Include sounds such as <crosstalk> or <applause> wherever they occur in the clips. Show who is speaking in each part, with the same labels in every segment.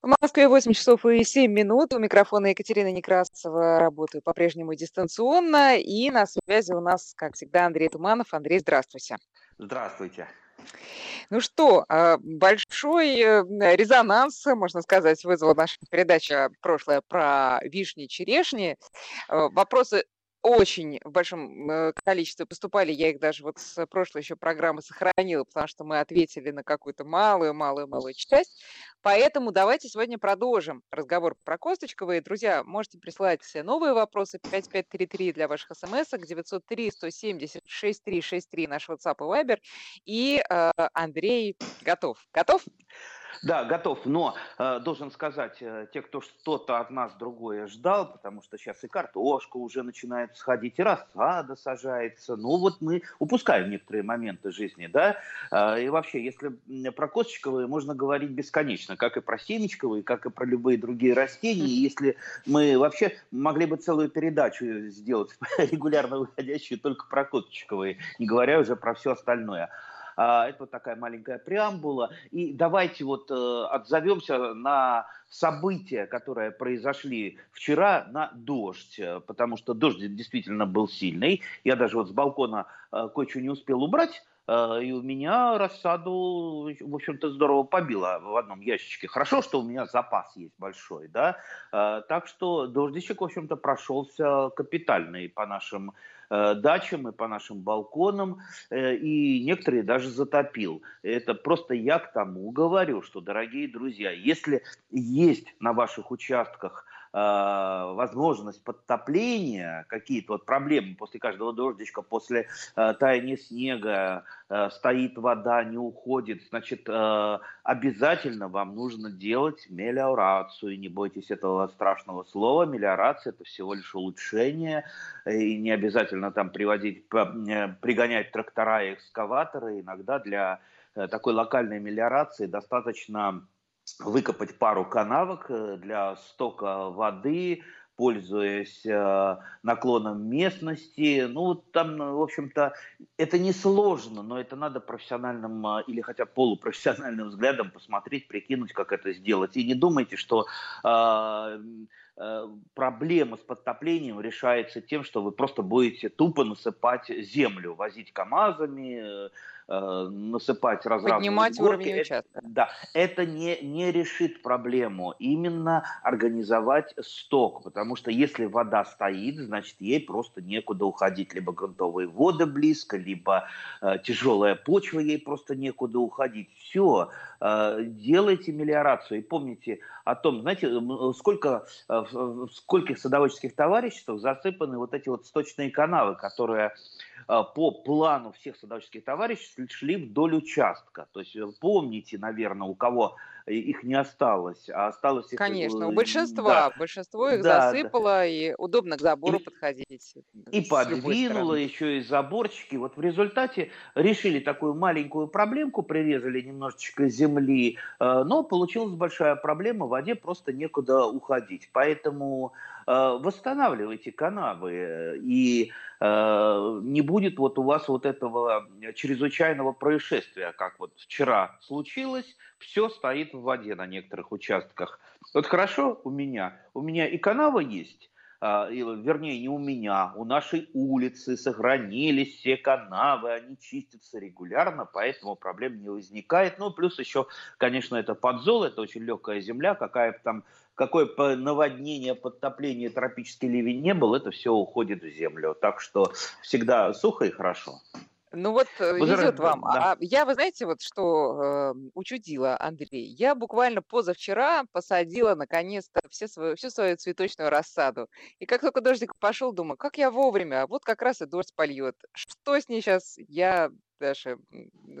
Speaker 1: В Москве 8 часов и 7 минут. У микрофона Екатерина Некрасова. Работаю по-прежнему дистанционно. И на связи у нас, как всегда, Андрей Туманов. Андрей, здравствуйте.
Speaker 2: Здравствуйте.
Speaker 1: Ну что, а, большой э, резонанс, можно сказать, вызвала наша передача прошлая про вишни-черешни. Э, вопросы очень в большом э, количестве поступали. Я их даже вот с прошлой еще программы сохранила, потому что мы ответили на какую-то малую-малую-малую часть. Поэтому давайте сегодня продолжим разговор про Косточковые. Друзья, можете присылать новые вопросы 5533 для ваших смс 903 170 6363 наш WhatsApp и Viber. И э, Андрей готов. Готов?
Speaker 2: Да, готов, но э, должен сказать, э, те, кто что-то от нас другое ждал, потому что сейчас и картошка уже начинает сходить, и рассада сажается, ну вот мы упускаем некоторые моменты жизни, да, э, и вообще, если про косточковые можно говорить бесконечно, как и про семечковые, как и про любые другие растения, и если мы вообще могли бы целую передачу сделать, <laughs> регулярно выходящую только про косточковые, не говоря уже про все остальное. А, это вот такая маленькая преамбула. И давайте вот э, отзовемся на события, которые произошли вчера, на дождь, потому что дождь действительно был сильный. Я даже вот с балкона э, кое-что не успел убрать, и у меня рассаду, в общем-то, здорово побило в одном ящичке. Хорошо, что у меня запас есть большой, да. Так что дождичек, в общем-то, прошелся капитальный по нашим Э, дачам и по нашим балконам, э, и некоторые даже затопил. Это просто я к тому говорю, что, дорогие друзья, если есть на ваших участках Э, возможность подтопления, какие-то вот проблемы после каждого дождичка, после э, таяния снега, э, стоит вода, не уходит, значит, обязательно вам нужно делать мелиорацию. Не бойтесь этого страшного слова. Мелиорация – это всего лишь улучшение, и не обязательно там приводить, пригонять трактора и экскаваторы. Иногда для э, такой локальной мелиорации достаточно выкопать пару канавок э, для стока воды, пользуясь э, наклоном местности. Ну, там, в общем-то, это не сложно, но это надо профессиональным э, или хотя полупрофессиональным <laughs> взглядом посмотреть, прикинуть, как это сделать. И не думайте, что э, э, проблема с подтоплением решается тем, что вы просто будете тупо насыпать землю, возить КАМАЗами, э, насыпать разрабы.
Speaker 1: Поднимать горки, уровень участка.
Speaker 2: Да, это не, не решит проблему. Именно организовать сток, потому что если вода стоит, значит ей просто некуда уходить. Либо грунтовые воды близко, либо э, тяжелая почва, ей просто некуда уходить. Все, э, делайте мелиорацию. И помните о том, знаете, сколько, э, в скольких садоводческих товариществах засыпаны вот эти вот сточные канавы, которые по плану всех садоводческих товарищей шли вдоль участка. То есть помните, наверное, у кого их не осталось, а осталось их...
Speaker 1: Конечно, у большинства, да. большинство их да, засыпало, да. и удобно к забору и, подходить.
Speaker 2: И подвинуло еще и заборчики. Вот в результате решили такую маленькую проблемку, прирезали немножечко земли, э, но получилась большая проблема, в воде просто некуда уходить. Поэтому э, восстанавливайте канавы э, и не будет вот у вас вот этого чрезвычайного происшествия, как вот вчера случилось, все стоит в воде на некоторых участках. Вот хорошо у меня, у меня и канава есть, а, вернее, не у меня, у нашей улицы сохранились все канавы, они чистятся регулярно, поэтому проблем не возникает. Ну, плюс еще, конечно, это подзол, это очень легкая земля, какая там, какое наводнение, подтопление, тропический ливень не был, это все уходит в землю. Так что всегда сухо и хорошо.
Speaker 1: Ну вот э, везет вам. Да. А я, вы знаете, вот что э, учудила, Андрей? Я буквально позавчера посадила наконец-то все свою, всю свою цветочную рассаду. И как только дождик пошел, думаю, как я вовремя, вот как раз и дождь польет. Что с ней сейчас, я даже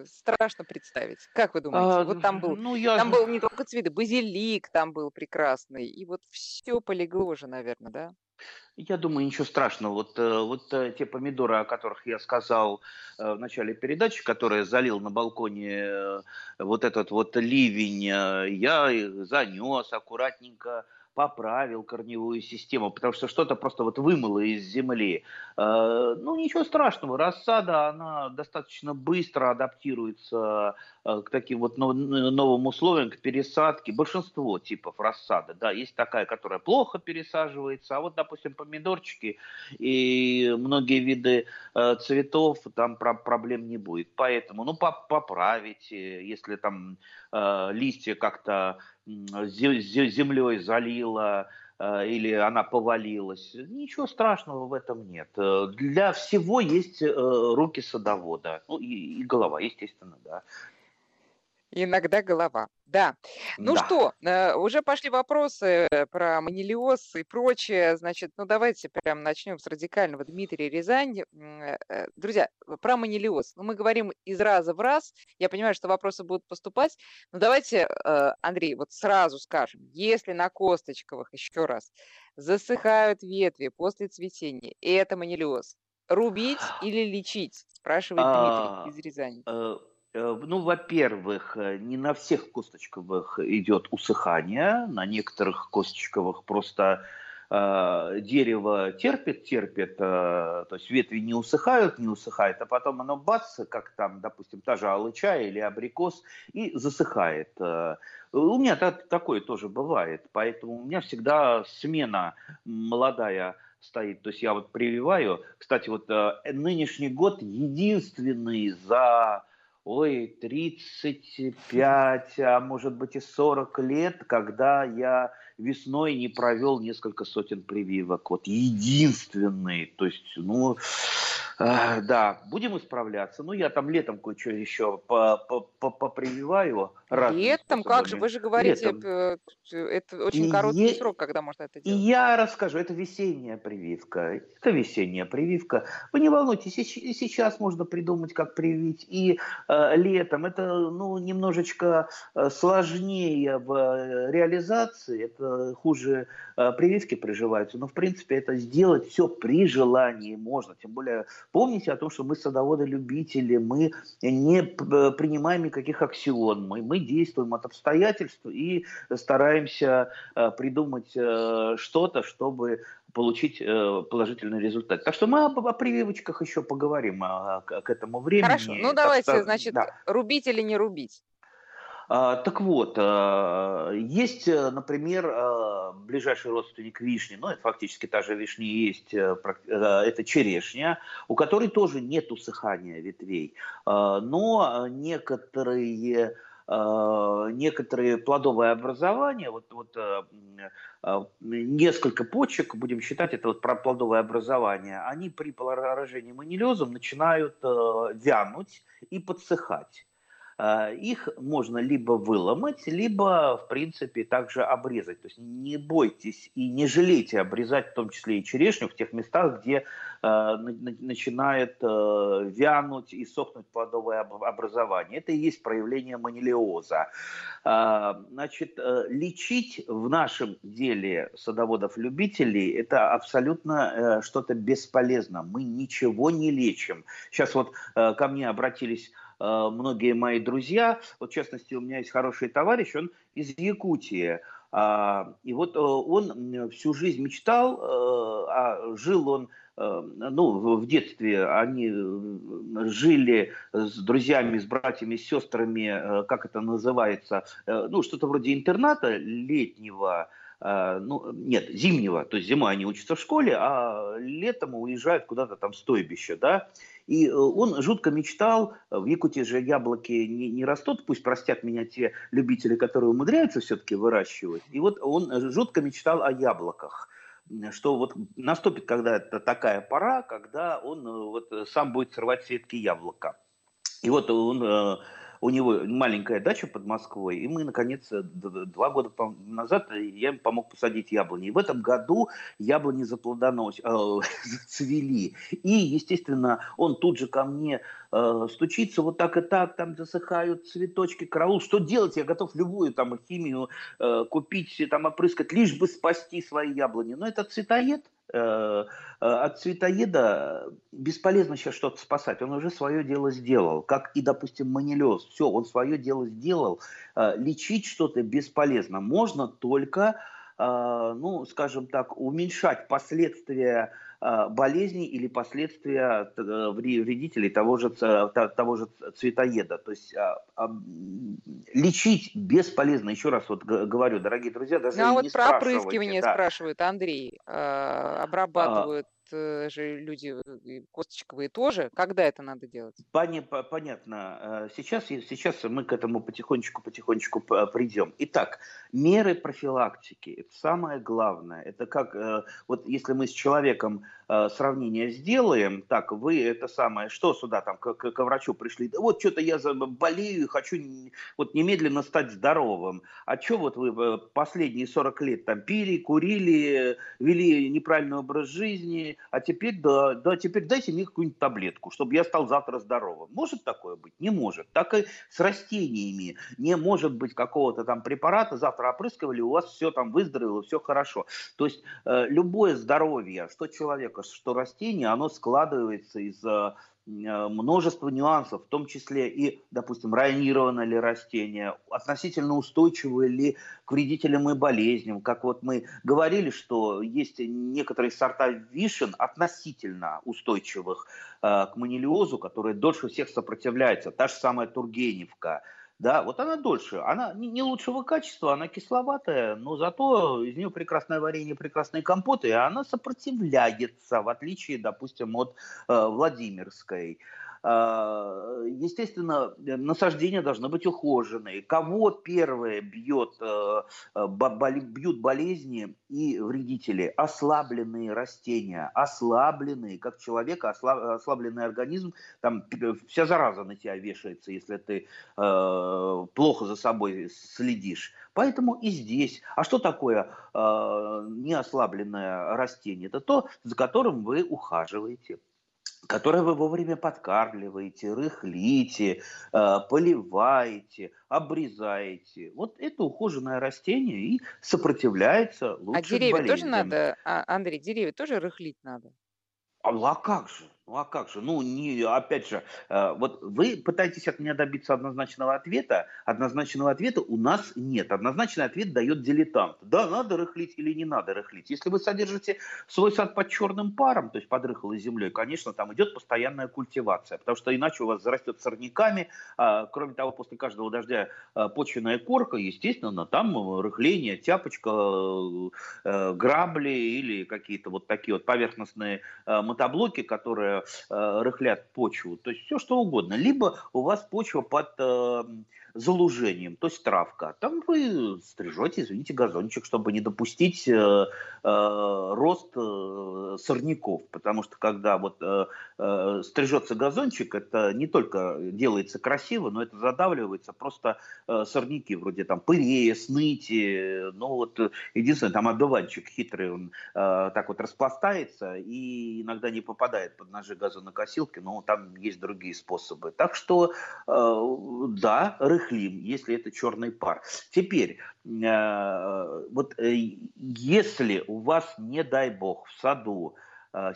Speaker 1: страшно представить. Как вы думаете? А, вот там был, ну, я... там был не только цветы, базилик там был прекрасный, и вот все полегло уже, наверное, да?
Speaker 2: Я думаю, ничего страшного. Вот, э, вот э, те помидоры, о которых я сказал э, в начале передачи, которые залил на балконе вот этот вот ливень, я их занес аккуратненько, поправил корневую систему, потому что что-то просто вот вымыло из земли. Э, ну, ничего страшного, рассада, она достаточно быстро адаптируется э, к таким вот новым условиям, к пересадке. Большинство типов рассады, да, есть такая, которая плохо пересаживается, а вот, допустим, помидорчики и многие виды э, цветов, там проблем не будет. Поэтому, ну, поправить, если там листья как-то землей залило, э, или она повалилась. Ничего страшного в этом нет. Э, для всего есть э, руки садовода. Ну и голова, естественно, да.
Speaker 1: Иногда голова. Да. Ну да. что, э, уже пошли вопросы про манилиоз и прочее. Значит, ну давайте прям начнем с радикального. Дмитрий Рязань. Э, э, друзья, про манилиоз. Ну, мы говорим из раза в раз. Я понимаю, что вопросы будут поступать. Но давайте, Андрей, вот сразу скажем. Если на косточковых, еще раз, засыхают ветви после цветения, и это манилиоз, рубить или лечить? Спрашивает а, Дмитрий из Рязани.
Speaker 2: Э, ну, во-первых, э, не на всех косточковых идет усыхание, на некоторых косточковых просто э, дерево терпит, терпит, э, то есть ветви не усыхают, не усыхает, а потом оно бац, как там, допустим, та же алыча или абрикос, и засыхает. Э, у меня так, такое тоже бывает, поэтому у меня всегда смена молодая стоит. То есть я вот прививаю. Кстати, вот э, нынешний год единственный за ой, 35, а может быть и 40 лет, когда я весной не провел несколько сотен прививок. Вот единственный. То есть, ну, э, да, будем исправляться. Ну, я там летом кое-что еще попрививаю.
Speaker 1: Летом? Как же? Вы же говорите, летом. Э, это очень короткий е... срок, когда можно это делать.
Speaker 2: Я расскажу. Это весенняя прививка. Это весенняя прививка. Вы не волнуйтесь, сейчас можно придумать, как привить. И э, летом это, ну, немножечко э, сложнее в э, реализации. Это хуже э, прививки приживаются. Но, в принципе, это сделать все при желании можно. Тем более, помните о том, что мы садоводы-любители, мы не принимаем никаких аксион, мы, мы действуем от обстоятельств и стараемся э, придумать что-то, чтобы получить положительный результат. Так что мы об, о прививочках еще поговорим а, к этому времени.
Speaker 1: Хорошо, ну давайте, так, значит, да. рубить или не рубить?
Speaker 2: А, так вот, есть, э, например, ближайший родственник вишни, ну, это фактически та же вишня есть, э, э, это черешня, у которой тоже нет усыхания ветвей, но некоторые некоторые плодовые образования, вот, вот несколько почек, будем считать это вот плодовое образование, они при поражении манилезом начинают вянуть и подсыхать. А, их можно либо выломать, либо, в принципе, также обрезать. То есть не бойтесь и не жалейте обрезать, в том числе и черешню, в тех местах, где э, начинает э, вянуть и сохнуть плодовое образование. Это и есть проявление манилиоза. Э, значит, э, лечить в нашем деле садоводов-любителей это абсолютно э, что-то бесполезно. Мы ничего не лечим. Сейчас вот э, ко мне обратились Э, многие мои друзья. Вот, в частности, у меня есть хороший товарищ, он из Якутии. А, и вот э, он всю жизнь мечтал, э, а жил он ну, в детстве они жили с друзьями, с братьями, с сестрами, как это называется, ну, что-то вроде интерната летнего, ну, нет, зимнего, то есть зимой они учатся в школе, а летом уезжают куда-то там в стойбище, да, и э, он жутко мечтал, в Якутии же яблоки не, не растут, пусть простят меня те любители, которые умудряются все-таки выращивать. И вот он э, жутко мечтал о яблоках что вот наступит когда-то такая пора, когда он э, вот сам будет срывать ветки яблока. И вот он у него маленькая дача под Москвой, и мы, наконец, два года назад я им помог посадить яблони. И в этом году яблони э, <laughs> зацвели. И, естественно, он тут же ко мне э, стучится вот так и так, там засыхают цветочки, караул. Что делать? Я готов любую там химию э, купить, там опрыскать, лишь бы спасти свои яблони. Но это цветоед – Э, э, от цветоеда бесполезно сейчас что-то спасать. Он уже свое дело сделал. Как и, допустим, манилез. Все, он свое дело сделал. Э, лечить что-то бесполезно. Можно только ну, скажем так, уменьшать последствия болезней или последствия вредителей того же, того же цветоеда. То есть лечить бесполезно, еще раз вот говорю, дорогие друзья, даже
Speaker 1: ну, а вот
Speaker 2: не
Speaker 1: про опрыскивание да. спрашивают, Андрей, обрабатывают Э, же люди э, косточковые тоже. Когда это надо делать?
Speaker 2: Понятно. Э, сейчас, сейчас мы к этому потихонечку-потихонечку придем. Итак, меры профилактики – это самое главное. Это как, вот если мы с человеком сравнение сделаем, так, вы это самое, что сюда там к, к, к врачу пришли? Да вот что-то я болею, хочу вот немедленно стать здоровым. А что вот вы последние 40 лет там пили, курили, вели неправильный образ жизни, а теперь, да, да, теперь дайте мне какую-нибудь таблетку, чтобы я стал завтра здоровым. Может такое быть? Не может. Так и с растениями. Не может быть какого-то там препарата, завтра опрыскивали, у вас все там выздоровело, все хорошо. То есть э, любое здоровье, что человека, что растения, оно складывается из э, Э, множество нюансов, в том числе и, допустим, районировано ли растение, относительно устойчивы ли к вредителям и болезням. Как вот мы говорили, что есть некоторые сорта вишен относительно устойчивых э, к манилиозу, которые дольше всех сопротивляются. Та же самая Тургеневка – да, вот она дольше, она не лучшего качества, она кисловатая, но зато из нее прекрасное варенье, прекрасные компоты, и она сопротивляется, в отличие, допустим, от э, Владимирской. Естественно, насаждения должны быть ухоженные. Кого первое бьет, э, э, бьют болезни и вредители? Ослабленные растения, ослабленные, как человека, ослабленный организм, там вся зараза на тебя вешается, если ты э, плохо за собой следишь. Поэтому и здесь. А что такое э, неослабленное растение? Это то, за которым вы ухаживаете которое вы вовремя подкармливаете, рыхлите, э, поливаете, обрезаете. Вот это ухоженное растение и сопротивляется лучше
Speaker 1: А деревья болезням. тоже надо, а, Андрей, деревья тоже рыхлить надо?
Speaker 2: А, а как же? Ну а как же? Ну, не, опять же, э, вот вы пытаетесь от меня добиться однозначного ответа. Однозначного ответа у нас нет. Однозначный ответ дает дилетант. Да, надо рыхлить или не надо рыхлить. Если вы содержите свой сад под черным паром, то есть под рыхлой землей, конечно, там идет постоянная культивация, потому что иначе у вас зарастет сорняками. А, кроме того, после каждого дождя а, почвенная корка, естественно, там рыхление, тяпочка, э, грабли или какие-то вот такие вот поверхностные э, мотоблоки, которые э, рыхлят почву, то есть все что угодно. Либо у вас почва под э, залужением, то есть травка. Там вы стрижете, извините, газончик, чтобы не допустить э, э, рост э, сорняков. Потому что когда вот э, э, стрижется газончик, это не только делается красиво, но это задавливается просто э, сорняки, вроде там пырея, сныти. Ну вот единственное, там одуванчик хитрый, он э, так вот распластается и иногда не попадает под ножи газонокосилки, но там есть другие способы. Так что э, да, рых рыхлим, если это черный пар. Теперь, э, вот э, если у вас, не дай бог, в саду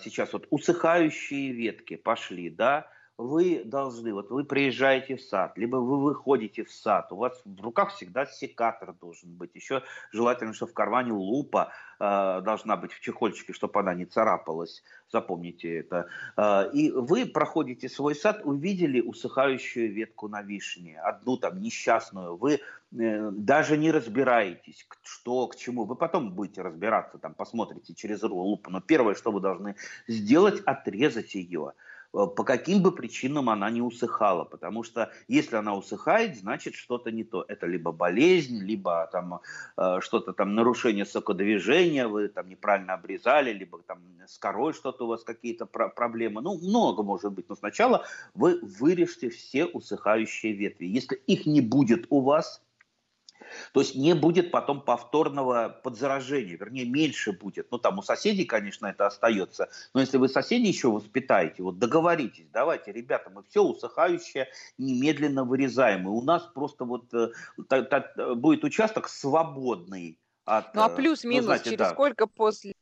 Speaker 2: сейчас вот усыхающие ветки пошли, да, вы должны, вот вы приезжаете в сад, либо вы выходите в сад, у вас в руках всегда секатор должен быть, еще желательно, чтобы в кармане лупа э, должна быть в чехольчике, чтобы она не царапалась, запомните это. Э, и вы проходите свой сад, увидели усыхающую ветку на вишне, одну там несчастную, вы э, даже не разбираетесь, что к чему, вы потом будете разбираться, там посмотрите через лупу, но первое, что вы должны сделать, отрезать ее. Э, по каким бы причинам она не усыхала. Потому что если она усыхает, значит что-то не то. Это либо болезнь, либо там э, что-то там нарушение сокодвижения, вы там неправильно обрезали, либо там с корой что-то у вас какие-то про- проблемы. Ну, много может быть. Но сначала вы вырежьте все усыхающие ветви. Если их не будет у вас, то есть не будет потом повторного подзаражения, вернее, меньше будет. Ну, там у соседей, конечно, это остается, но если вы соседей еще воспитаете, вот договоритесь, давайте, ребята, мы все усыхающее немедленно вырезаем, и у нас просто вот э, так, так, будет участок свободный от...
Speaker 1: Ну, а э, плюс-минус, ну, через да. сколько после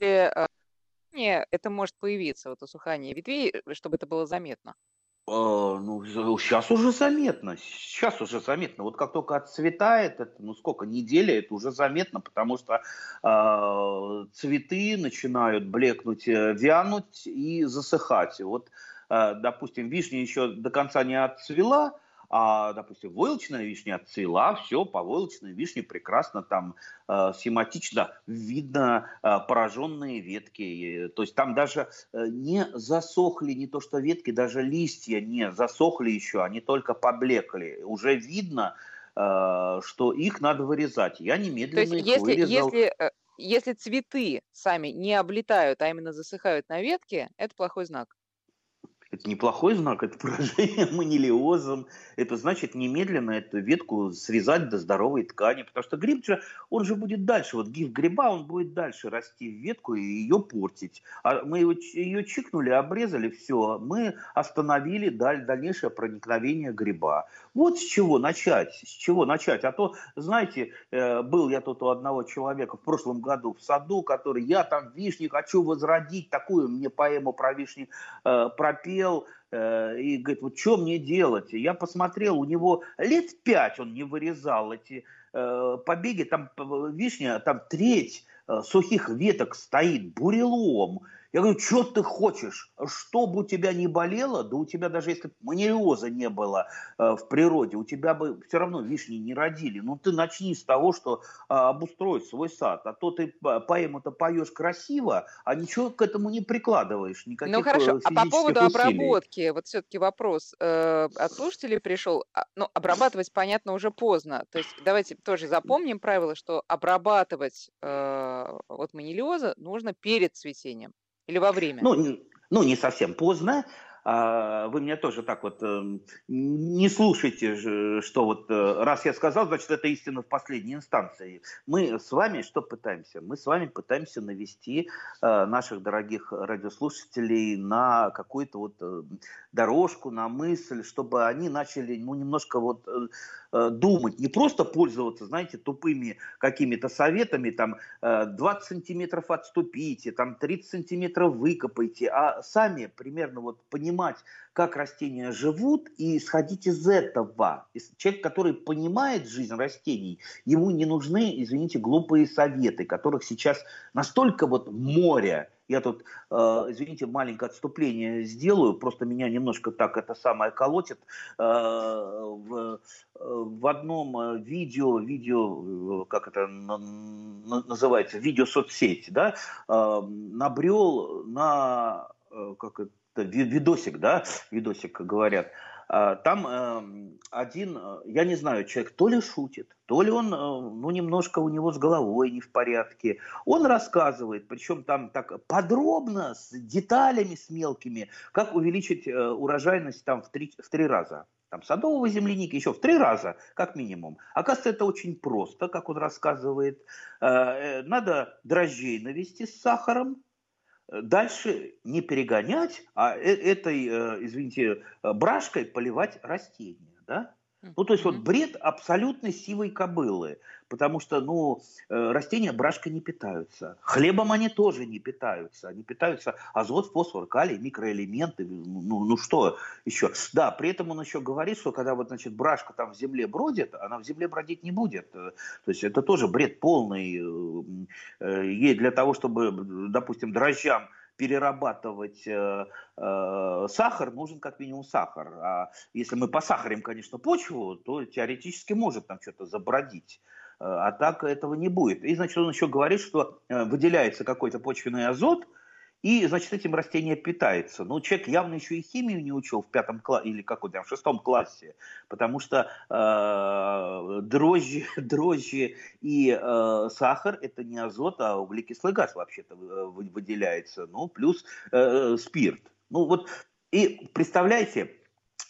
Speaker 1: э, это может появиться, вот усыхание ветвей, чтобы это было заметно?
Speaker 2: Ну, сейчас уже заметно, сейчас уже заметно. Вот как только отцветает, это, ну сколько, неделя, это уже заметно, потому что э, цветы начинают блекнуть, э, вянуть и засыхать. Вот, э, допустим, вишня еще до конца не отцвела, а, допустим, войлочная вишня отцвела, все, по войлочной вишне прекрасно там э, схематично видно э, пораженные ветки. То есть там даже э, не засохли не то что ветки, даже листья не засохли еще, они только поблекли. Уже видно, э, что их надо вырезать. Я немедленно
Speaker 1: То есть,
Speaker 2: их
Speaker 1: если,
Speaker 2: вырезал.
Speaker 1: если, э, если цветы сами не облетают, а именно засыхают на ветке, это плохой знак.
Speaker 2: Это неплохой знак, это поражение <laughs> манилиозом. Это значит немедленно эту ветку срезать до здоровой ткани. Потому что гриб же, он же будет дальше. Вот гиф гриба, он будет дальше расти в ветку и ее портить. А мы его, ее чикнули, обрезали, все. Мы остановили даль, дальнейшее проникновение гриба. Вот с чего начать. С чего начать. А то, знаете, э, был я тут у одного человека в прошлом году в саду, который, я там вишни хочу возродить, такую мне поэму про вишни э, пропел посмотрел э, и говорит, вот что мне делать? Я посмотрел, у него лет пять он не вырезал эти э, побеги, там вишня, там треть э, сухих веток стоит бурелом. Я говорю, что ты хочешь? Чтобы у тебя не болело, да у тебя даже если маниоза не было э, в природе, у тебя бы все равно вишни не родили. Ну ты начни с того, что э, обустроить свой сад. А то ты поэму-то поешь красиво, а ничего к этому не прикладываешь. Никаких
Speaker 1: ну хорошо, а по поводу
Speaker 2: усилий.
Speaker 1: обработки, вот все-таки вопрос э, от слушателей пришел. А, ну, обрабатывать, понятно, уже поздно. То есть давайте тоже запомним правило, что обрабатывать э, от манилиоза нужно перед цветением. Или во время?
Speaker 2: Ну, ну не совсем поздно. А, вы меня тоже так вот эм, не слушайте, что вот э, раз я сказал, значит это истина в последней инстанции. Мы с вами что пытаемся? Мы с вами пытаемся навести э, наших дорогих радиослушателей на какую-то вот э, дорожку, на мысль, чтобы они начали ну немножко вот думать, не просто пользоваться, знаете, тупыми какими-то советами, там 20 сантиметров отступите, там 30 сантиметров выкопайте, а сами примерно вот понимать понимать, как растения живут, и исходить из этого. Человек, который понимает жизнь растений, ему не нужны, извините, глупые советы, которых сейчас настолько вот море. Я тут, э, извините, маленькое отступление сделаю, просто меня немножко так это самое колотит. Э, в, в одном видео, видео, как это называется, видео соцсети, да, э, набрел на э, как это, видосик, да, видосик говорят, а, там эм, один, э, я не знаю, человек то ли шутит, то ли он, э, ну, немножко у него с головой не в порядке. Он рассказывает, причем там так подробно, с деталями, с мелкими, как увеличить э, урожайность там в три, в три раза. Там садового земляники еще в три раза, как минимум. Оказывается, это очень просто, как он рассказывает. Надо дрожжей навести с сахаром, дальше не перегонять, а э, этой, э, извините, э, брашкой поливать растения, да? Ну, то есть вот бред абсолютно сивой кобылы, потому что, ну, растения брашкой не питаются. Хлебом они тоже не питаются. Они питаются азот, фосфор, калий, микроэлементы. Ну, ну что еще? Да, при этом он еще говорит, что когда вот, значит, брашка там в земле бродит, она в земле бродить не будет. То есть это тоже бред полный. Ей для того, чтобы, допустим, дрожжам перерабатывать э, э, сахар, нужен как минимум сахар. А если мы посахарим, конечно, почву, то теоретически может там что-то забродить. А так этого не будет. И, значит, он еще говорит, что э, выделяется какой-то почвенный азот – и, значит, этим растение питается. Ну, человек явно еще и химию не учил в пятом классе, или какой там, в шестом классе, потому что э, дрожжи, <laughs> дрожжи и э, сахар – это не азот, а углекислый газ вообще-то выделяется, ну, плюс спирт. Ну, вот, и представляете,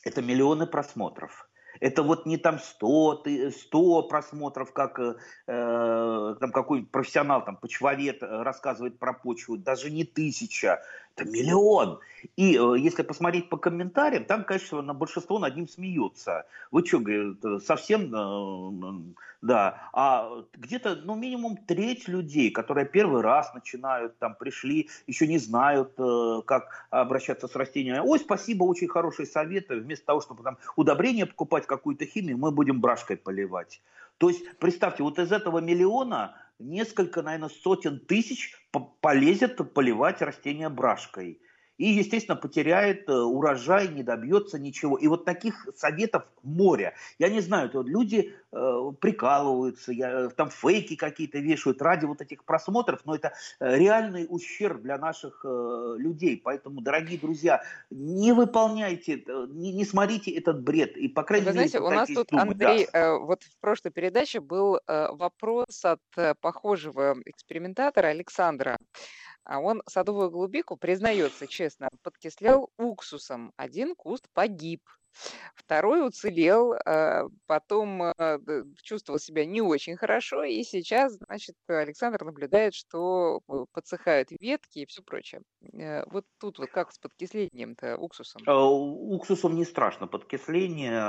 Speaker 2: это миллионы просмотров – это вот не там 100, 100 просмотров, как э, э там какой-нибудь профессионал, там, почвовед э, рассказывает про почву, даже не тысяча, Это миллион. И э, если посмотреть по комментариям, там, конечно, на большинство над ним смеются. Вы что, говорит, совсем, э, да. А где-то, ну, минимум треть людей, которые первый раз начинают, там, пришли, еще не знают, э, как обращаться с растениями. Ой, спасибо, очень хорошие советы. Вместо того, чтобы там удобрения покупать, какую-то химию, мы будем брашкой поливать. То есть, представьте, вот из этого миллиона несколько, наверное, сотен тысяч полезет поливать растения брашкой и, естественно, потеряет э, урожай, не добьется ничего. И вот таких советов море. Я не знаю, то люди э, прикалываются, я, там фейки какие-то вешают ради вот этих просмотров, но это э, реальный ущерб для наших э, людей. Поэтому, дорогие друзья, не выполняйте, э, не, не смотрите этот бред. И, по крайней
Speaker 1: Вы
Speaker 2: мере,
Speaker 1: знаете, у нас тут, думать. Андрей, да. вот в прошлой передаче был вопрос от похожего экспериментатора Александра. А он садовую голубику, признается честно, подкислял уксусом. Один куст погиб, второй уцелел, а, потом а, чувствовал себя не очень хорошо, и сейчас, значит, Александр наблюдает, что э, подсыхают ветки и все прочее. Э, вот тут вот как с подкислением-то уксусом?
Speaker 2: Уксусом не страшно подкисление,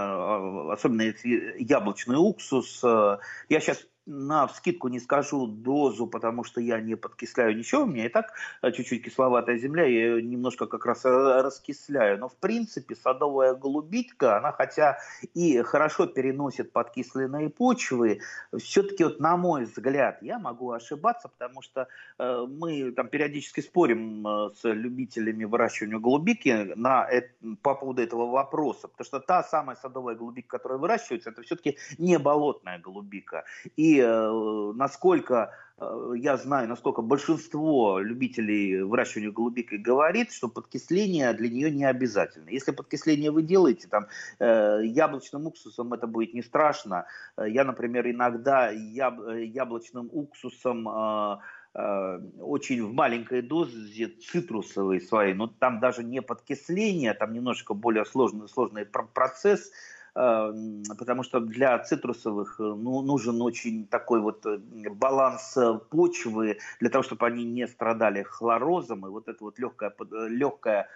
Speaker 2: особенно если яблочный уксус. Э, я сейчас на вскидку не скажу дозу, потому что я не подкисляю ничего, у меня и так э, чуть-чуть кисловатая земля, я ее немножко как раз э, раскисляю. Но в принципе садовая голубитка, она хотя и хорошо переносит подкисленные почвы, все-таки вот на мой взгляд, я могу ошибаться, потому что э, мы там периодически спорим э, с любителями выращивания голубики на, э, по поводу этого вопроса, потому что та самая садовая голубика, которая выращивается, это все-таки не болотная голубика. И э, насколько э, я знаю, насколько большинство любителей выращивания голубик говорит, что подкисление для нее не обязательно. Если подкисление вы делаете там э, яблочным уксусом, это будет не страшно. Я, например, иногда яб, яблочным уксусом очень в маленькой дозе цитрусовые свои, но там даже не подкисление, там немножко более сложный, сложный процесс, потому что для цитрусовых э, ну, нужен очень такой вот э, баланс э, почвы для того, чтобы они не страдали хлорозом, и вот это вот легкое, легкое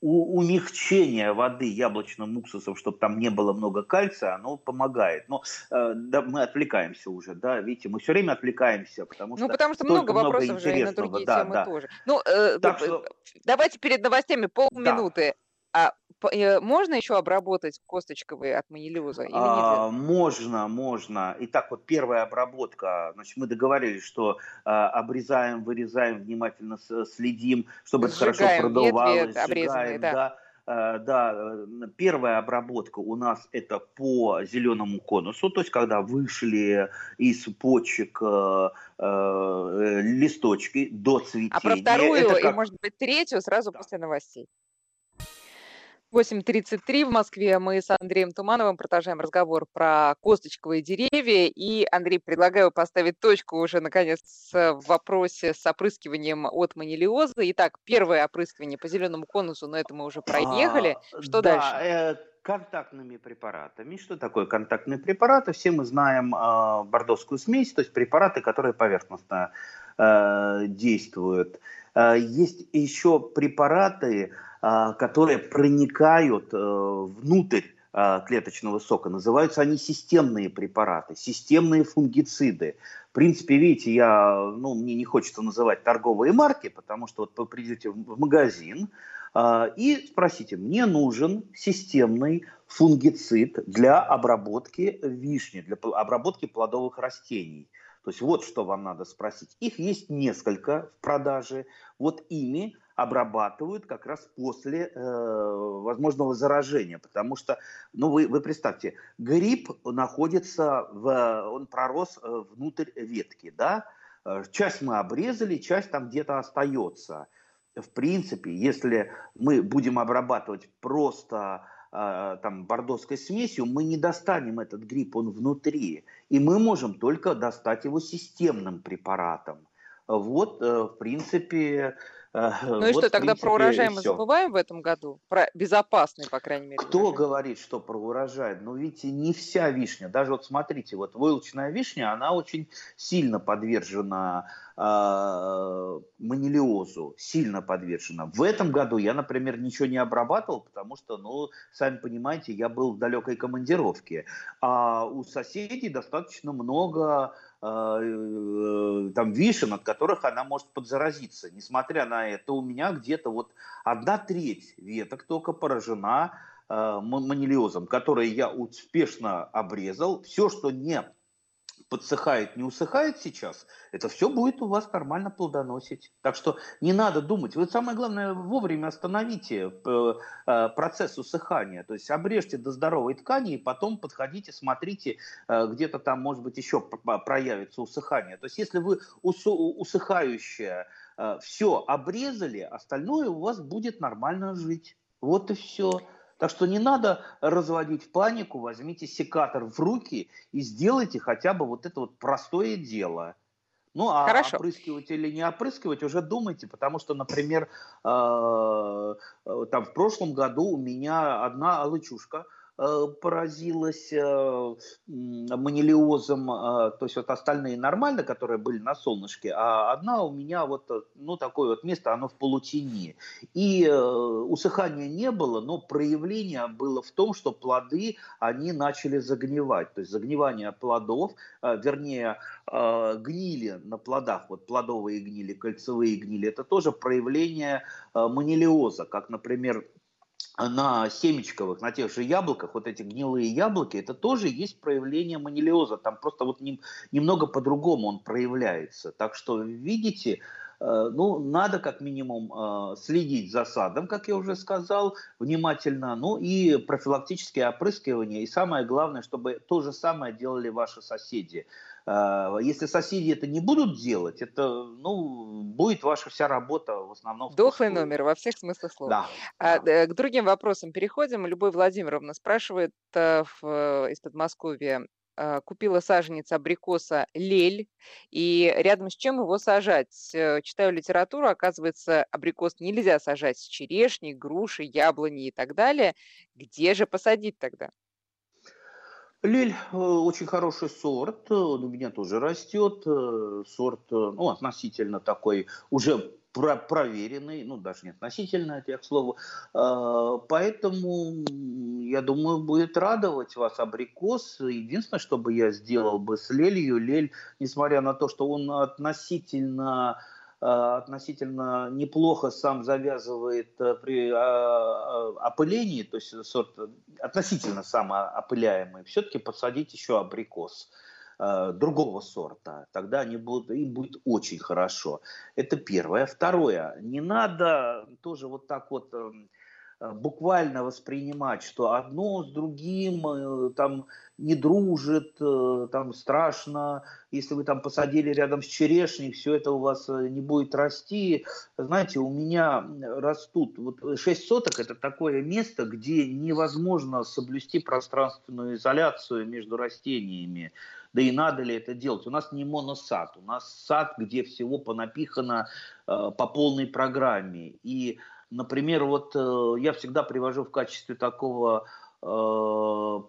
Speaker 2: умягчение воды яблочным уксусом, чтобы там не было много кальция, оно помогает. Но э, да, мы отвлекаемся уже, да, видите, мы все время отвлекаемся, потому ну, что
Speaker 1: ну потому что много вопросов много же и на другие да, темы да. тоже. Ну э, так что... давайте перед новостями полминуты. Да. А можно еще обработать косточковые от манилиоза или
Speaker 2: а, можно, можно. Итак, вот первая обработка. Значит, мы договорились, что а, обрезаем, вырезаем, внимательно следим, чтобы Сжигаем это хорошо продувалось. Сжигаем, да. да. Да, э, первая обработка у нас это по зеленому конусу, то есть когда вышли из почек uh, uh, листочки до цветения. А
Speaker 1: про вторую как... и, может быть, третью сразу да. после новостей. 8.33 в Москве. Мы с Андреем Тумановым продолжаем разговор про косточковые деревья. И, Андрей, предлагаю поставить точку уже, наконец, в вопросе с опрыскиванием от манилиоза. Итак, первое опрыскивание по зеленому конусу, но это мы уже проехали. А, Что да, дальше?
Speaker 2: Э, контактными препаратами. Что такое контактные препараты? Все мы знаем э, бордовскую смесь, то есть препараты, которые поверхностно э, действуют. Э, есть еще препараты, а, которые проникают э, внутрь а, клеточного сока. Называются они системные препараты, системные фунгициды. В принципе, видите, я, ну, мне не хочется называть торговые марки, потому что вот вы придете в магазин э, и спросите, мне нужен системный фунгицид для обработки вишни, для обработки плодовых растений. То есть вот что вам надо спросить. Их есть несколько в продаже. Вот ими обрабатывают как раз после э, возможного заражения, потому что, ну вы, вы представьте, гриб находится, в, он пророс э, внутрь ветки, да, э, часть мы обрезали, часть там где-то остается. В принципе, если мы будем обрабатывать просто э, там бордоской смесью, мы не достанем этот гриб, он внутри, и мы можем только достать его системным препаратом. Вот, в принципе,
Speaker 1: ну и вот, что, тогда принципе, про урожай мы забываем в этом году? Про безопасный, по крайней мере.
Speaker 2: Кто урожай? говорит, что про урожай? Ну, видите, не вся вишня. Даже вот смотрите, вот войлочная вишня, она очень сильно подвержена э, манилиозу, сильно подвешена. В этом году я, например, ничего не обрабатывал, потому что, ну, сами понимаете, я был в далекой командировке. А у соседей достаточно много э, там вишен, от которых она может подзаразиться. Несмотря на это, у меня где-то вот одна треть веток только поражена э, манилиозом, который я успешно обрезал. Все, что не подсыхает, не усыхает сейчас, это все будет у вас нормально плодоносить. Так что не надо думать. Вы самое главное вовремя остановите э, э, процесс усыхания. То есть обрежьте до здоровой ткани и потом подходите, смотрите, э, где-то там может быть еще проявится усыхание. То есть если вы усыхающее все обрезали, остальное у вас будет нормально жить. Вот и все. Так что не надо разводить панику, возьмите секатор в руки и сделайте хотя бы вот это вот простое дело. Ну, а Хорошо. опрыскивать или не опрыскивать, уже думайте, потому что, например, э, э, там в прошлом году у меня одна алычушка – поразилась э, манилиозом, э, то есть вот остальные нормально, которые были на солнышке, а одна у меня вот, ну, такое вот место, оно в полутени. И усыхания не было, но проявление было в том, что плоды, они начали загнивать. То есть загнивание плодов, вернее, гнили на плодах, вот плодовые гнили, кольцевые гнили, это тоже проявление манилиоза, как, например, на семечковых, на тех же яблоках, вот эти гнилые яблоки, это тоже есть проявление манилиоза. Там просто вот не, немного по-другому он проявляется. Так что, видите, э, ну, надо как минимум э, следить за садом, как я уже сказал, внимательно, ну и профилактические опрыскивания. И самое главное, чтобы то же самое делали ваши соседи. А, если соседи это не будут делать, это ну, будет ваша вся работа в основном.
Speaker 1: Дохлый номер во всех смыслах слова. Да, а, да. К другим вопросам переходим. Любовь Владимировна спрашивает э, в, из Подмосковья. Э, купила саженец абрикоса лель, и рядом с чем его сажать? Э, читаю литературу, оказывается, абрикос нельзя сажать с черешней, грушей, яблони и так далее. Где же посадить тогда?
Speaker 2: Лель э, очень хороший сорт, он у меня тоже растет, э, сорт, э, ну, относительно такой, уже про проверенный, ну, даже не относительно, это я к слову, поэтому, я думаю, будет радовать вас абрикос. Единственное, что бы я сделал бы с лелью, лель, несмотря на то, что он относительно Э, относительно неплохо сам завязывает э, при э, опылении, то есть сорт относительно самоопыляемый, все-таки посадить еще абрикос другого сорта, тогда они будут, им будет очень хорошо. Это первое. Второе, не надо тоже вот так вот эм, Э, буквально воспринимать, что одно с другим э, там не дружит, э, там страшно, если вы там посадили рядом с черешней, все это у вас не будет расти. Знаете, у меня растут, вот 6 соток это такое место, где невозможно соблюсти пространственную изоляцию между растениями. Да и надо ли это делать? У нас не моносад, у нас сад, где всего понапихано э, по полной программе. И Например, вот э, я всегда привожу в качестве такого э,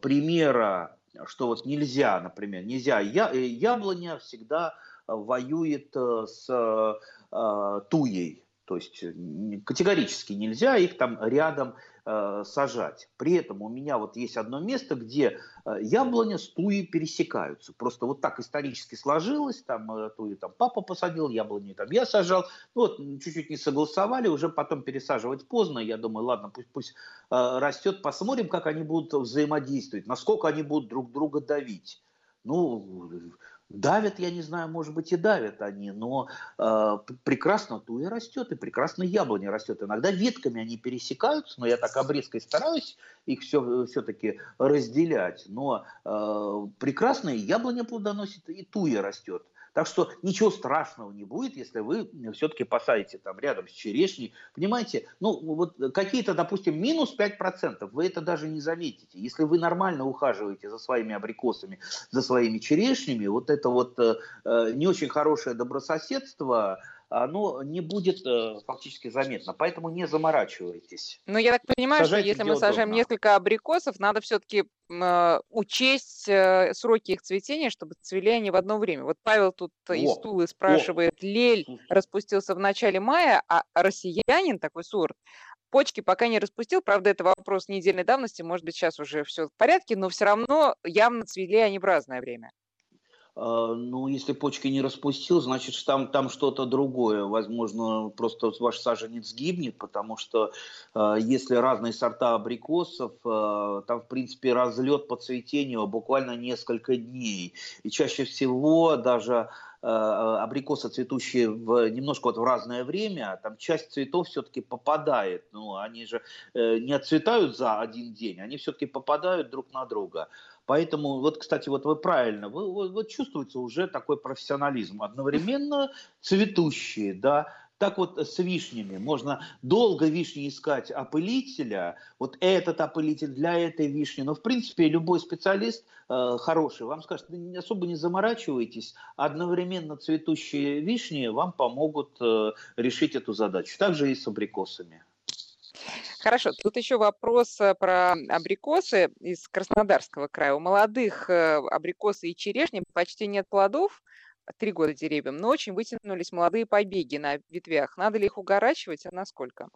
Speaker 2: примера, что вот нельзя, например, нельзя, я, э, яблоня всегда воюет с э, туей, то есть категорически нельзя их там рядом э, сажать. При этом у меня вот есть одно место, где э, яблоня с туей пересекаются. Просто вот так исторически сложилось, там э, туи там папа посадил, яблоню там я сажал. Ну, вот чуть-чуть не согласовали, уже потом пересаживать поздно. Я думаю, ладно, пусть, пусть э, растет, посмотрим, как они будут взаимодействовать, насколько они будут друг друга давить. Ну, Давят, я не знаю, может быть и давят они, но э, прекрасно туя растет и прекрасно яблоня растет. Иногда ветками они пересекаются, но я так обрезкой стараюсь их все, все-таки разделять. Но э, прекрасная яблоня плодоносит и туя растет. Так что ничего страшного не будет, если вы все-таки посадите там рядом с черешней. Понимаете, ну вот какие-то, допустим, минус 5%, вы это даже не заметите. Если вы нормально ухаживаете за своими абрикосами, за своими черешнями, вот это вот э, э не очень хорошее добрососедство, оно не будет э, фактически заметно. Поэтому не заморачивайтесь.
Speaker 1: Ну, я так понимаю, Сажайте, что если мы сажаем удобно. несколько абрикосов, надо все-таки э, учесть э, сроки их цветения, чтобы цвели они в одно время. Вот Павел тут о, из Тулы спрашивает, о. лель распустился в начале мая, а россиянин, такой сорт, почки пока не распустил. Правда, это вопрос недельной давности. Может быть, сейчас уже все в порядке, но все равно явно цвели они в разное время.
Speaker 2: А, ну, если почки не распустил, значит, там, там что-то другое. Возможно, просто ваш саженец гибнет, потому что э, если разные сорта абрикосов, э, там, в принципе, разлет по цветению буквально несколько дней. И чаще всего даже абрикосы, цветущие в, немножко вот в разное время, там часть цветов все-таки попадает. Ну, они же э, не отцветают за один день, они все-таки попадают друг на друга. Поэтому, вот, кстати, вот вы правильно, вы, вы, вот чувствуется уже такой профессионализм. Одновременно цветущие, да, так вот с вишнями. Можно долго вишни искать опылителя. Вот этот опылитель для этой вишни. Но, в принципе, любой специалист э, хороший вам скажет, особо не заморачивайтесь. Одновременно цветущие вишни вам помогут э, решить эту задачу. Также и с абрикосами.
Speaker 1: Хорошо, тут еще вопрос э, про абрикосы из Краснодарского края. У молодых э, абрикосы и черешни почти нет плодов, три года деревьям, но очень вытянулись молодые побеги на ветвях. Надо ли их угорачивать, а насколько?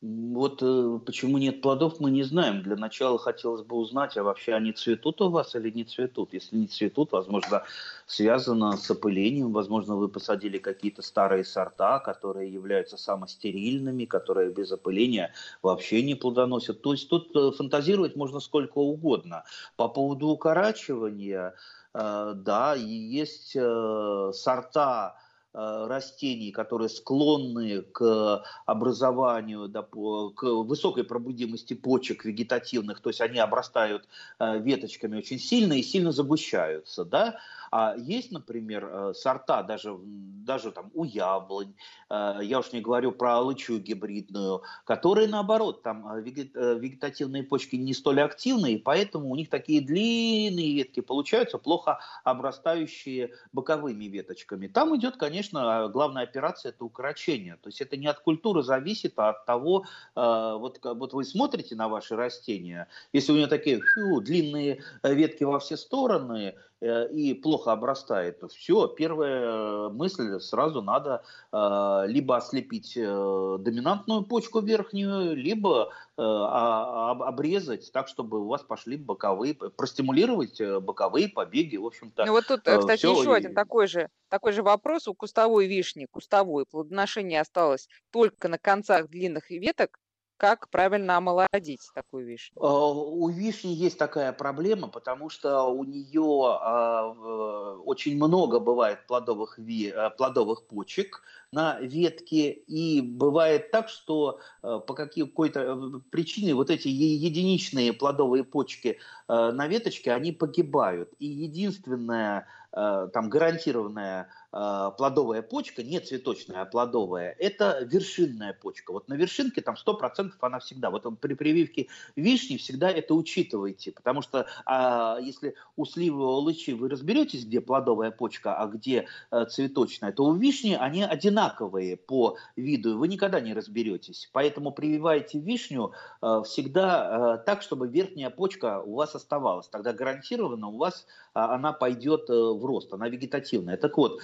Speaker 2: Вот э, почему нет плодов, мы не знаем. Для начала хотелось бы узнать, а вообще они цветут у вас или не цветут. Если не цветут, возможно, связано с опылением, возможно, вы посадили какие-то старые сорта, которые являются самостерильными, которые без опыления вообще не плодоносят. То есть тут э, фантазировать можно сколько угодно. По поводу укорачивания, э, да, есть сорта, растений, которые склонны к образованию, к высокой пробудимости почек вегетативных, то есть они обрастают э, веточками очень сильно и сильно загущаются, да, а есть, например, э, сорта даже, даже там у яблонь, э, я уж не говорю про алычу гибридную, которые наоборот, там э, вегетативные почки не столь активные, поэтому у них такие длинные ветки получаются, плохо обрастающие боковыми веточками. Там идет, конечно, главная операция это укорочение. То есть это не от культуры зависит, а от того, вот, вот вы смотрите на ваши растения, если у него такие фу, длинные ветки во все стороны, и плохо обрастает, все, первая мысль сразу надо э, либо ослепить э, доминантную почку верхнюю, либо а, обрезать так, чтобы у вас пошли боковые, простимулировать боковые побеги, в общем-то.
Speaker 1: Ну вот тут, кстати, все... еще один такой же, такой же вопрос у кустовой вишни, кустовой, плодоношение осталось только на концах длинных веток, как правильно омолодить такую вишню? А,
Speaker 2: у вишни есть такая проблема, потому что у нее а, очень много бывает плодовых, э, плодовых почек на ветке, и бывает так, что э, по какой-то э, причине вот эти единичные плодовые почки на веточке, они погибают. И единственное там гарантированное а, плодовая почка, не цветочная, а плодовая, это вершинная почка. Вот на вершинке там 100% она всегда. Вот при прививке вишни всегда это учитывайте, потому что а, если у сливы у лычи вы разберетесь, где плодовая почка, а где а, цветочная, то у вишни они одинаковые по виду, и вы никогда не разберетесь. Поэтому прививайте вишню а, всегда а, так, чтобы верхняя почка у вас оставалась. Тогда гарантированно у вас а, она пойдет а, в рост, она вегетативная. Так вот,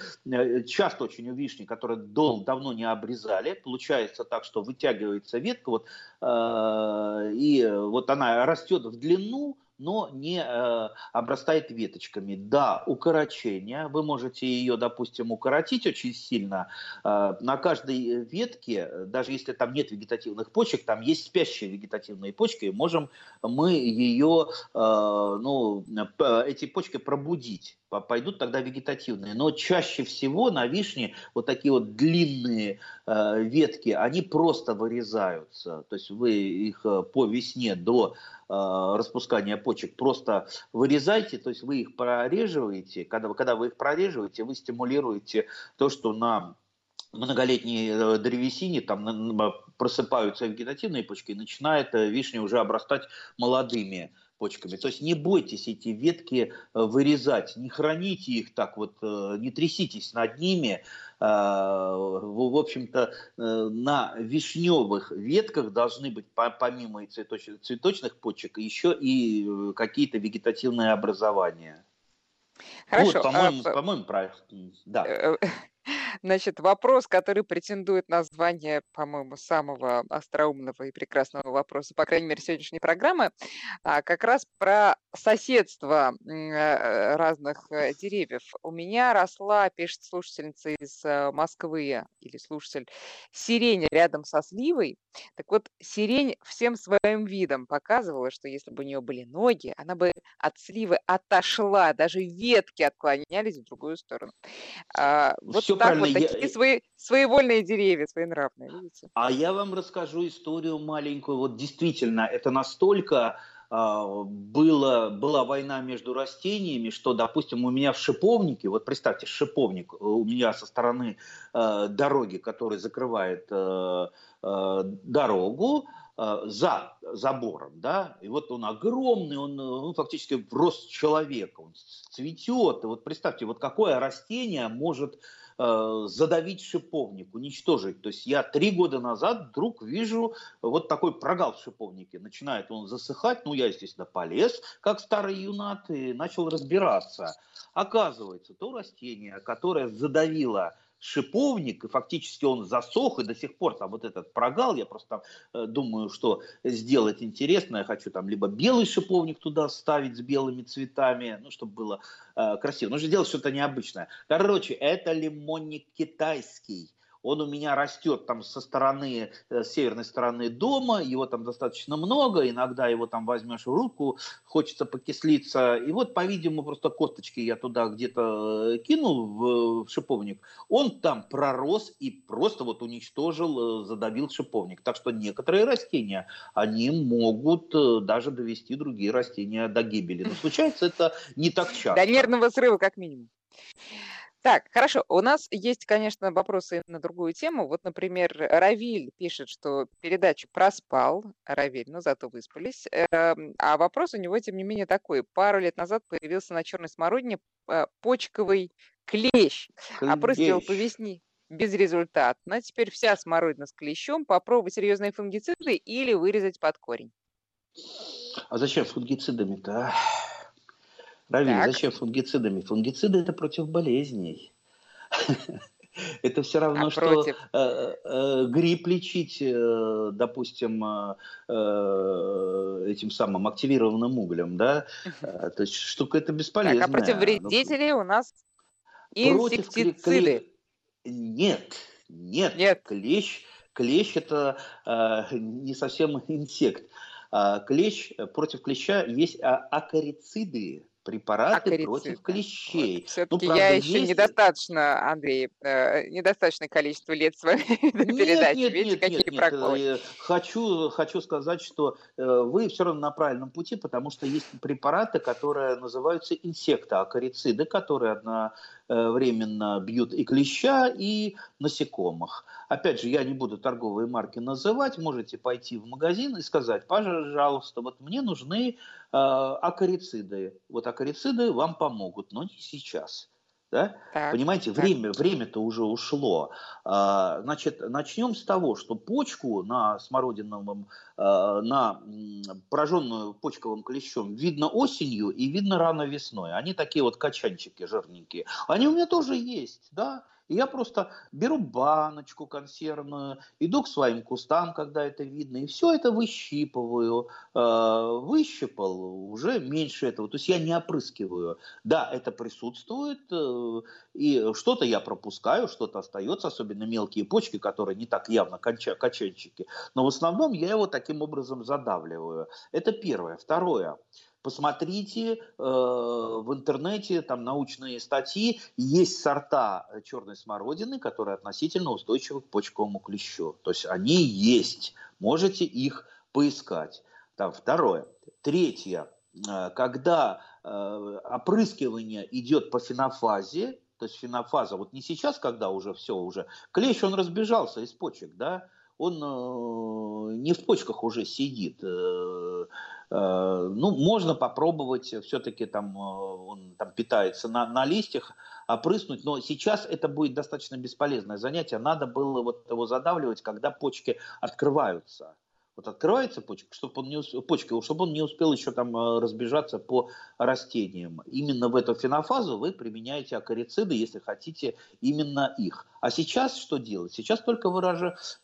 Speaker 2: часто очень у вишни, которые дол давно не обрезали, получается так, что вытягивается ветка, вот, э, и вот она растет в длину, но не э, обрастает веточками. Да, укорочение. Вы можете ее, допустим, укоротить очень сильно. Э, на каждой ветке, даже если там нет вегетативных почек, там есть спящие вегетативные почки, можем мы ее, э, ну, эти почки пробудить пойдут тогда вегетативные. Но чаще всего на вишне вот такие вот длинные э, ветки, они просто вырезаются. То есть вы их э, по весне до Э, распускания почек, просто вырезайте, то есть вы их прореживаете, когда, когда вы их прореживаете, вы стимулируете то, что на многолетней э, древесине там просыпаются вегетативные почки и начинает э, вишня уже обрастать молодыми почками. То есть не бойтесь эти ветки вырезать, не храните их так вот, не тряситесь над ними. В общем-то, на вишневых ветках должны быть помимо цветочных почек еще и какие-то вегетативные образования.
Speaker 1: Хорошо. Вот, по-моему, а, по-моему, правильно. Да. Значит, вопрос, который претендует на звание, по-моему, самого остроумного и прекрасного вопроса, по крайней мере, сегодняшней программы, а, как раз про соседство э, разных э, деревьев. У меня росла, пишет слушательница из э, Москвы, или слушатель, сирень рядом со сливой. Так вот, сирень всем своим видом показывала, что если бы у нее были ноги, она бы от сливы отошла, даже ветки отклонялись в другую сторону. А, вот Все так вот такие я... свои, своевольные деревья, своенравные, видите?
Speaker 2: А я вам расскажу историю маленькую. Вот действительно, это настолько а, было, была война между растениями, что, допустим, у меня в шиповнике, вот представьте, шиповник у меня со стороны э, дороги, который закрывает э, э, дорогу, э, за забором, да, и вот он огромный, он, он фактически в рост человека, он цветет, и вот представьте, вот какое растение может Э, задавить шиповник, уничтожить. То есть я три года назад вдруг вижу вот такой прогал в шиповнике. Начинает он засыхать, ну я, естественно, полез, как старый юнат, и начал разбираться. Оказывается, то растение, которое задавило шиповник, и фактически он засох, и до сих пор там вот этот прогал, я просто э, думаю, что сделать интересно, я хочу там либо белый шиповник туда ставить с белыми цветами, ну, чтобы было э, красиво, нужно сделать что-то необычное. Короче, это лимонник китайский, он у меня растет там со стороны, э, с северной стороны дома, его там достаточно много, иногда его там возьмешь в руку, хочется покислиться, и вот, по-видимому, просто косточки я туда где-то э, кинул в, в шиповник, он там пророс и просто вот уничтожил, э, задавил шиповник. Так что некоторые растения, они могут даже довести другие растения до гибели. Но случается это не так часто.
Speaker 1: До нервного срыва как минимум. Так, хорошо. У нас есть, конечно, вопросы на другую тему. Вот, например, Равиль пишет, что передачу проспал. Равиль, но зато выспались. Эм, а вопрос у него, тем не менее, такой. Пару лет назад появился на черной смородине э, почковый клещ. клещ. Опрыскивал по весне безрезультатно. Теперь вся смородина с клещом. Попробуй серьезные фунгициды или вырезать под корень.
Speaker 2: А зачем фунгицидами-то? А? Равиль, зачем фунгицидами? Фунгициды это против болезней. <laughs> Это все равно, а что против? Э, э, грипп лечить, э, допустим, этим самым активированным углем, да? То есть штука это бесполезная. Так,
Speaker 1: а против вредителей у нас инсектициды.
Speaker 2: Нет, нет, нет. Клещ, клещ это не совсем <laughs> инсект. А клещ, против клеща есть акарициды препараты Акарицид, против клещей. Вот.
Speaker 1: Все-таки ну, я еще есть... недостаточно, Андрей, э, недостаточное количество лет своей <laughs> передачи. Нет, Видите, нет, какие нет, проколы. Нет.
Speaker 2: Хочу, хочу сказать, что э, вы все равно на правильном пути, потому что есть препараты, которые называются инсектоакарициды, которые одновременно бьют и клеща, и насекомых. Опять же, я не буду торговые марки называть, можете пойти в магазин и сказать, пожалуйста, вот мне нужны э, акарициды. Вот акарициды вам помогут, но не сейчас. Да? Так, Понимаете, так. время, время-то уже ушло. А, значит, начнем с того, что почку на смородиновом, а, на пораженную почковым клещом видно осенью и видно рано весной. Они такие вот качанчики жирненькие. Они у меня тоже есть, да. Я просто беру баночку консервную, иду к своим кустам, когда это видно, и все это выщипываю. Э, выщипал, уже меньше этого. То есть я не опрыскиваю. Да, это присутствует, э, и что-то я пропускаю, что-то остается, особенно мелкие почки, которые не так явно качанчики. Но в основном я его таким образом задавливаю. Это первое. Второе. Посмотрите э, в интернете, там научные статьи, есть сорта черной смородины, которые относительно устойчивы к почковому клещу. То есть они есть, можете их поискать. Там второе. Третье. Э, когда э, опрыскивание идет по фенофазе, то есть фенофаза, вот не сейчас, когда уже все, уже клещ, он разбежался из почек, да, он э, не в почках уже сидит, э, ну, можно попробовать, все-таки там он там питается на, на листьях, опрыснуть, но сейчас это будет достаточно бесполезное занятие. Надо было вот его задавливать, когда почки открываются. Вот открывается почка, чтобы он не успел, почка, чтобы он не успел еще там э, разбежаться по растениям. Именно в эту фенофазу вы применяете акарициды, если хотите именно их. А сейчас что делать? Сейчас только вы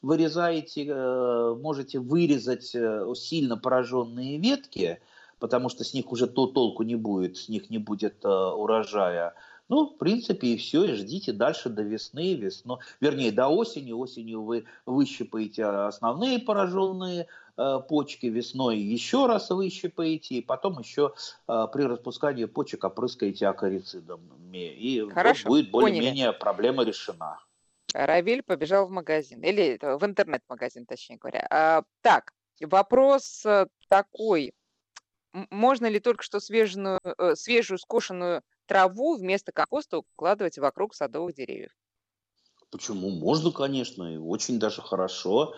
Speaker 2: вырезаете, э, можете вырезать э, сильно пораженные ветки, потому что с них уже то толку не будет, с них не будет урожая. Ну, в принципе, и все, и ждите дальше до весны, весну, вернее, до осени. Осенью вы выщипаете основные пораженные э, почки, весной еще раз выщипаете, и потом еще э, при распускании почек опрыскаете акарицидом. И Хорошо, вот будет более-менее проблема решена.
Speaker 1: Равиль побежал в магазин, или в интернет-магазин, точнее говоря. А, так, вопрос э, такой. Можно ли только что свежую, э, свежую скошенную траву вместо компоста укладывать вокруг садовых деревьев.
Speaker 2: Почему? Можно, конечно, и очень даже хорошо.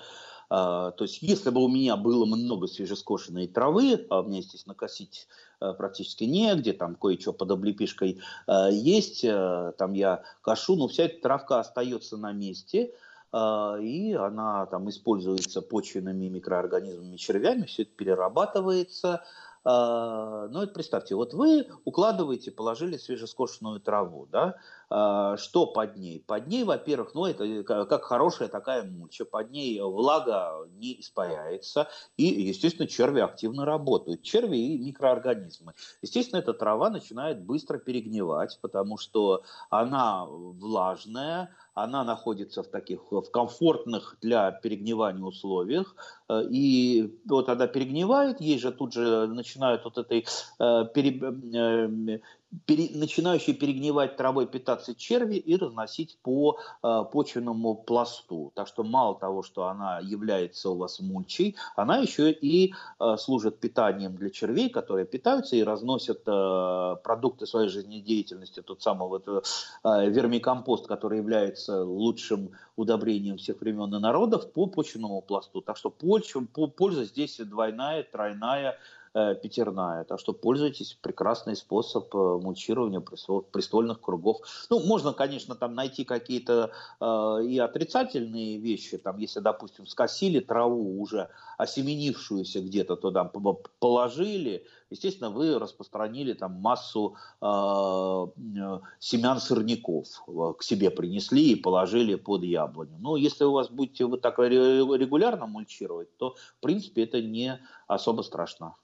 Speaker 2: А, то есть, если бы у меня было много свежескошенной травы, а у меня, естественно, косить а, практически негде, там кое-что под облепишкой а, есть, там я кашу, но вся эта травка остается на месте, и она там используется почвенными микроорганизмами, червями, все это перерабатывается, ну, это представьте, вот вы укладываете, положили свежескошенную траву, да, а, что под ней? Под ней, во-первых, ну, это как хорошая такая мульча, под ней влага не испаряется, и, естественно, черви активно работают, черви и микроорганизмы. Естественно, эта трава начинает быстро перегнивать, потому что она влажная, она находится в таких в комфортных для перегнивания условиях, э, и вот она перегнивает, ей же тут же начинают вот этой э, пере, э, пере, начинающие перегнивать травой питаться черви и разносить по э, почвенному пласту. Так что мало того, что она является у вас мульчей, она еще и э, служит питанием для червей, которые питаются и разносят э, продукты своей жизнедеятельности, тот самый вот, э, вермикомпост, который является лучшим удобрением всех времен и народов по почвенному пласту. Так что почва, польза здесь двойная, тройная, Э, пятерная. Так что пользуйтесь, прекрасный способ э, мульчирования престольных кругов. Ну, можно, конечно, там найти какие-то э, и отрицательные вещи, там, если, допустим, скосили траву уже осеменившуюся где-то туда положили, естественно, вы распространили там массу э, семян сорняков, к себе принесли и положили под яблоню. Но если у вас будете вы так регулярно мульчировать, то, в принципе, это не особо страшно.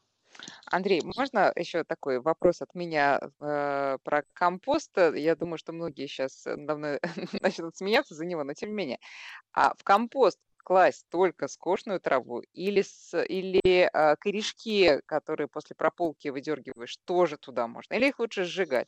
Speaker 1: Андрей, можно еще такой вопрос от меня э, про компост? Я думаю, что многие сейчас давно <laughs> начнут смеяться за него, но тем не менее. А в компост класть только скошенную траву или, с, или э, корешки, которые после прополки выдергиваешь, тоже туда можно? Или их лучше сжигать?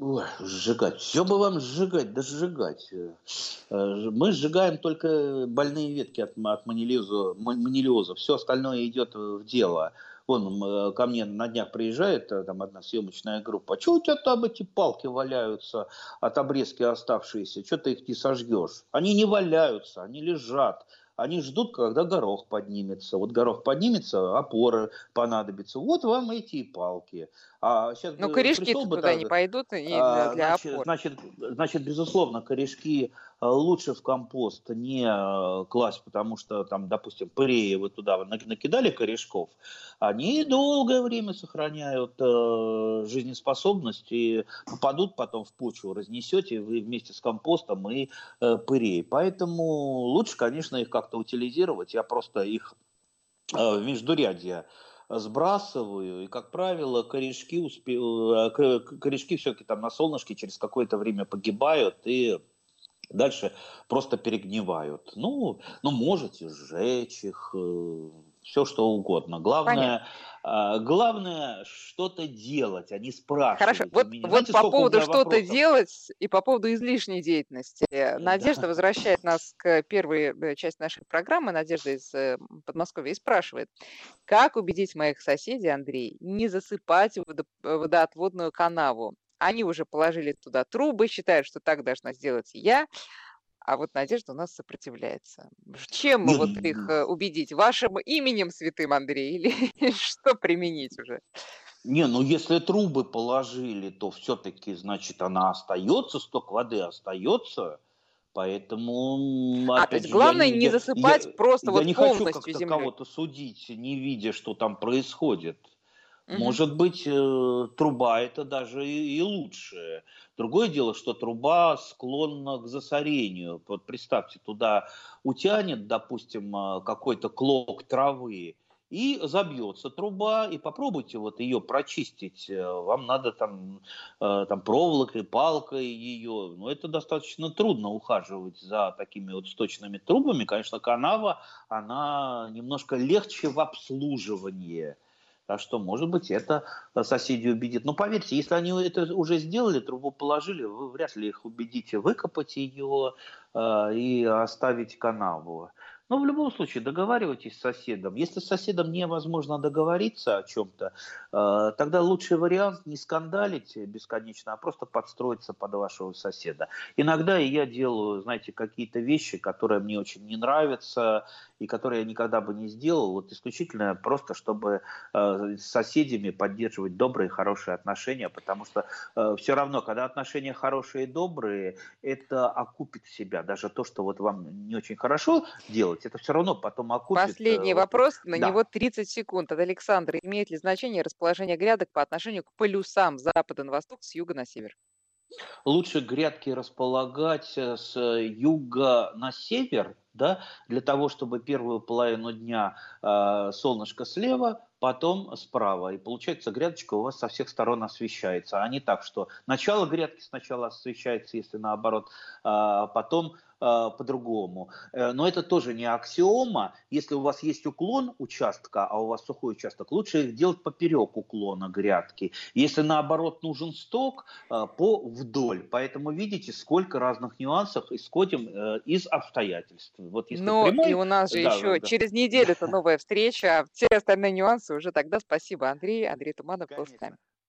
Speaker 2: Ой, сжигать. Все бы вам сжигать, да сжигать. Э, мы сжигаем только больные ветки от, от манилиоза. Все остальное идет в дело. Вон э, ко мне на днях приезжает э, там одна съемочная группа. А что у тебя там эти палки валяются от обрезки оставшиеся? Что ты их не сожгешь? Они не валяются, они лежат. Они ждут, когда горох поднимется. Вот горох поднимется, опоры понадобятся. Вот вам эти палки.
Speaker 1: А сейчас Но корешки бы туда так, не пойдут и а,
Speaker 2: для значит, опор. Значит, значит, безусловно, корешки лучше в компост не э, класть, потому что там, допустим, пыреи вы туда накидали корешков, они долгое время сохраняют э, жизнеспособность и попадут потом в почву, разнесете вы вместе с компостом и э, пырей. Поэтому лучше, конечно, их как-то утилизировать. Я просто их э, в междурядье сбрасываю, и, как правило, корешки, успе... Э, корешки все-таки там на солнышке через какое-то время погибают и дальше просто перегнивают. Ну, ну можете сжечь их, э, все что угодно. Главное. А, главное что-то делать, а не спрашивать.
Speaker 1: Хорошо, вот, меня. вот Знаете, по поводу что-то делать и по поводу излишней деятельности. Надежда да. возвращает нас к первой э, части нашей программы. Надежда из э, Подмосковья и спрашивает, как убедить моих соседей, Андрей, не засыпать водо- водоотводную канаву? Они уже положили туда трубы, считают, что так должна сделать и я. а вот Надежда у нас сопротивляется. Чем мы вот их э, убедить? Вашим именем, святым Андрей, <laughs> или что применить уже?
Speaker 2: Не, ну если трубы положили, то все-таки, значит, она остается, сток воды остается. Поэтому,
Speaker 1: а, то есть главное не, не засыпать я, просто я вот
Speaker 2: не
Speaker 1: полностью
Speaker 2: хочу как-то кого-то судить, не видя, что там происходит. Угу. Может быть, э, труба это даже и, и лучше. Другое дело, что труба склонна к засорению. Вот представьте, туда утянет, допустим, э, какой-то клок травы, и забьется труба, и попробуйте вот ее прочистить. Э, вам надо там, там проволокой, палкой ее. Но это достаточно трудно ухаживать за такими вот сточными трубами. Конечно, канава, она немножко легче в обслуживании. Так что, может быть, это соседи убедит. Но поверьте, если они это уже сделали, трубу положили, вы вряд ли их убедите выкопать ее э, и оставить канаву. Но в любом случае договаривайтесь с соседом. Если с соседом невозможно договориться о чем-то, э, тогда лучший вариант не скандалить бесконечно, а просто подстроиться под вашего соседа. Иногда я делаю, знаете, какие-то вещи, которые мне очень не нравятся и которые я никогда бы не сделал, вот исключительно просто, чтобы э, с соседями поддерживать добрые, хорошие отношения, потому что э, все равно, когда отношения хорошие и добрые, это окупит себя. Даже то, что вот вам не очень хорошо делать, это все равно потом окупит.
Speaker 1: Последний вопрос, на да. него 30 секунд от Александра. Имеет ли значение расположение грядок по отношению к полюсам с запада на восток, с юга на север?
Speaker 2: Лучше грядки располагать э, с юга на север, да, для того, чтобы первую половину дня э, солнышко слева, потом справа. И получается, грядочка у вас со всех сторон освещается, а не так, что начало грядки сначала освещается, если наоборот, э, потом Э, по-другому. Э, но это тоже не аксиома. Если у вас есть уклон участка, а у вас сухой участок, лучше их делать поперек уклона грядки. Если наоборот нужен сток, э, по вдоль. Поэтому видите, сколько разных нюансов исходим из обстоятельств.
Speaker 1: Вот если ну прямой, и у нас же да, еще да. через неделю это новая встреча. Все остальные нюансы уже тогда. Спасибо, Андрей. Андрей Туманов был с нами.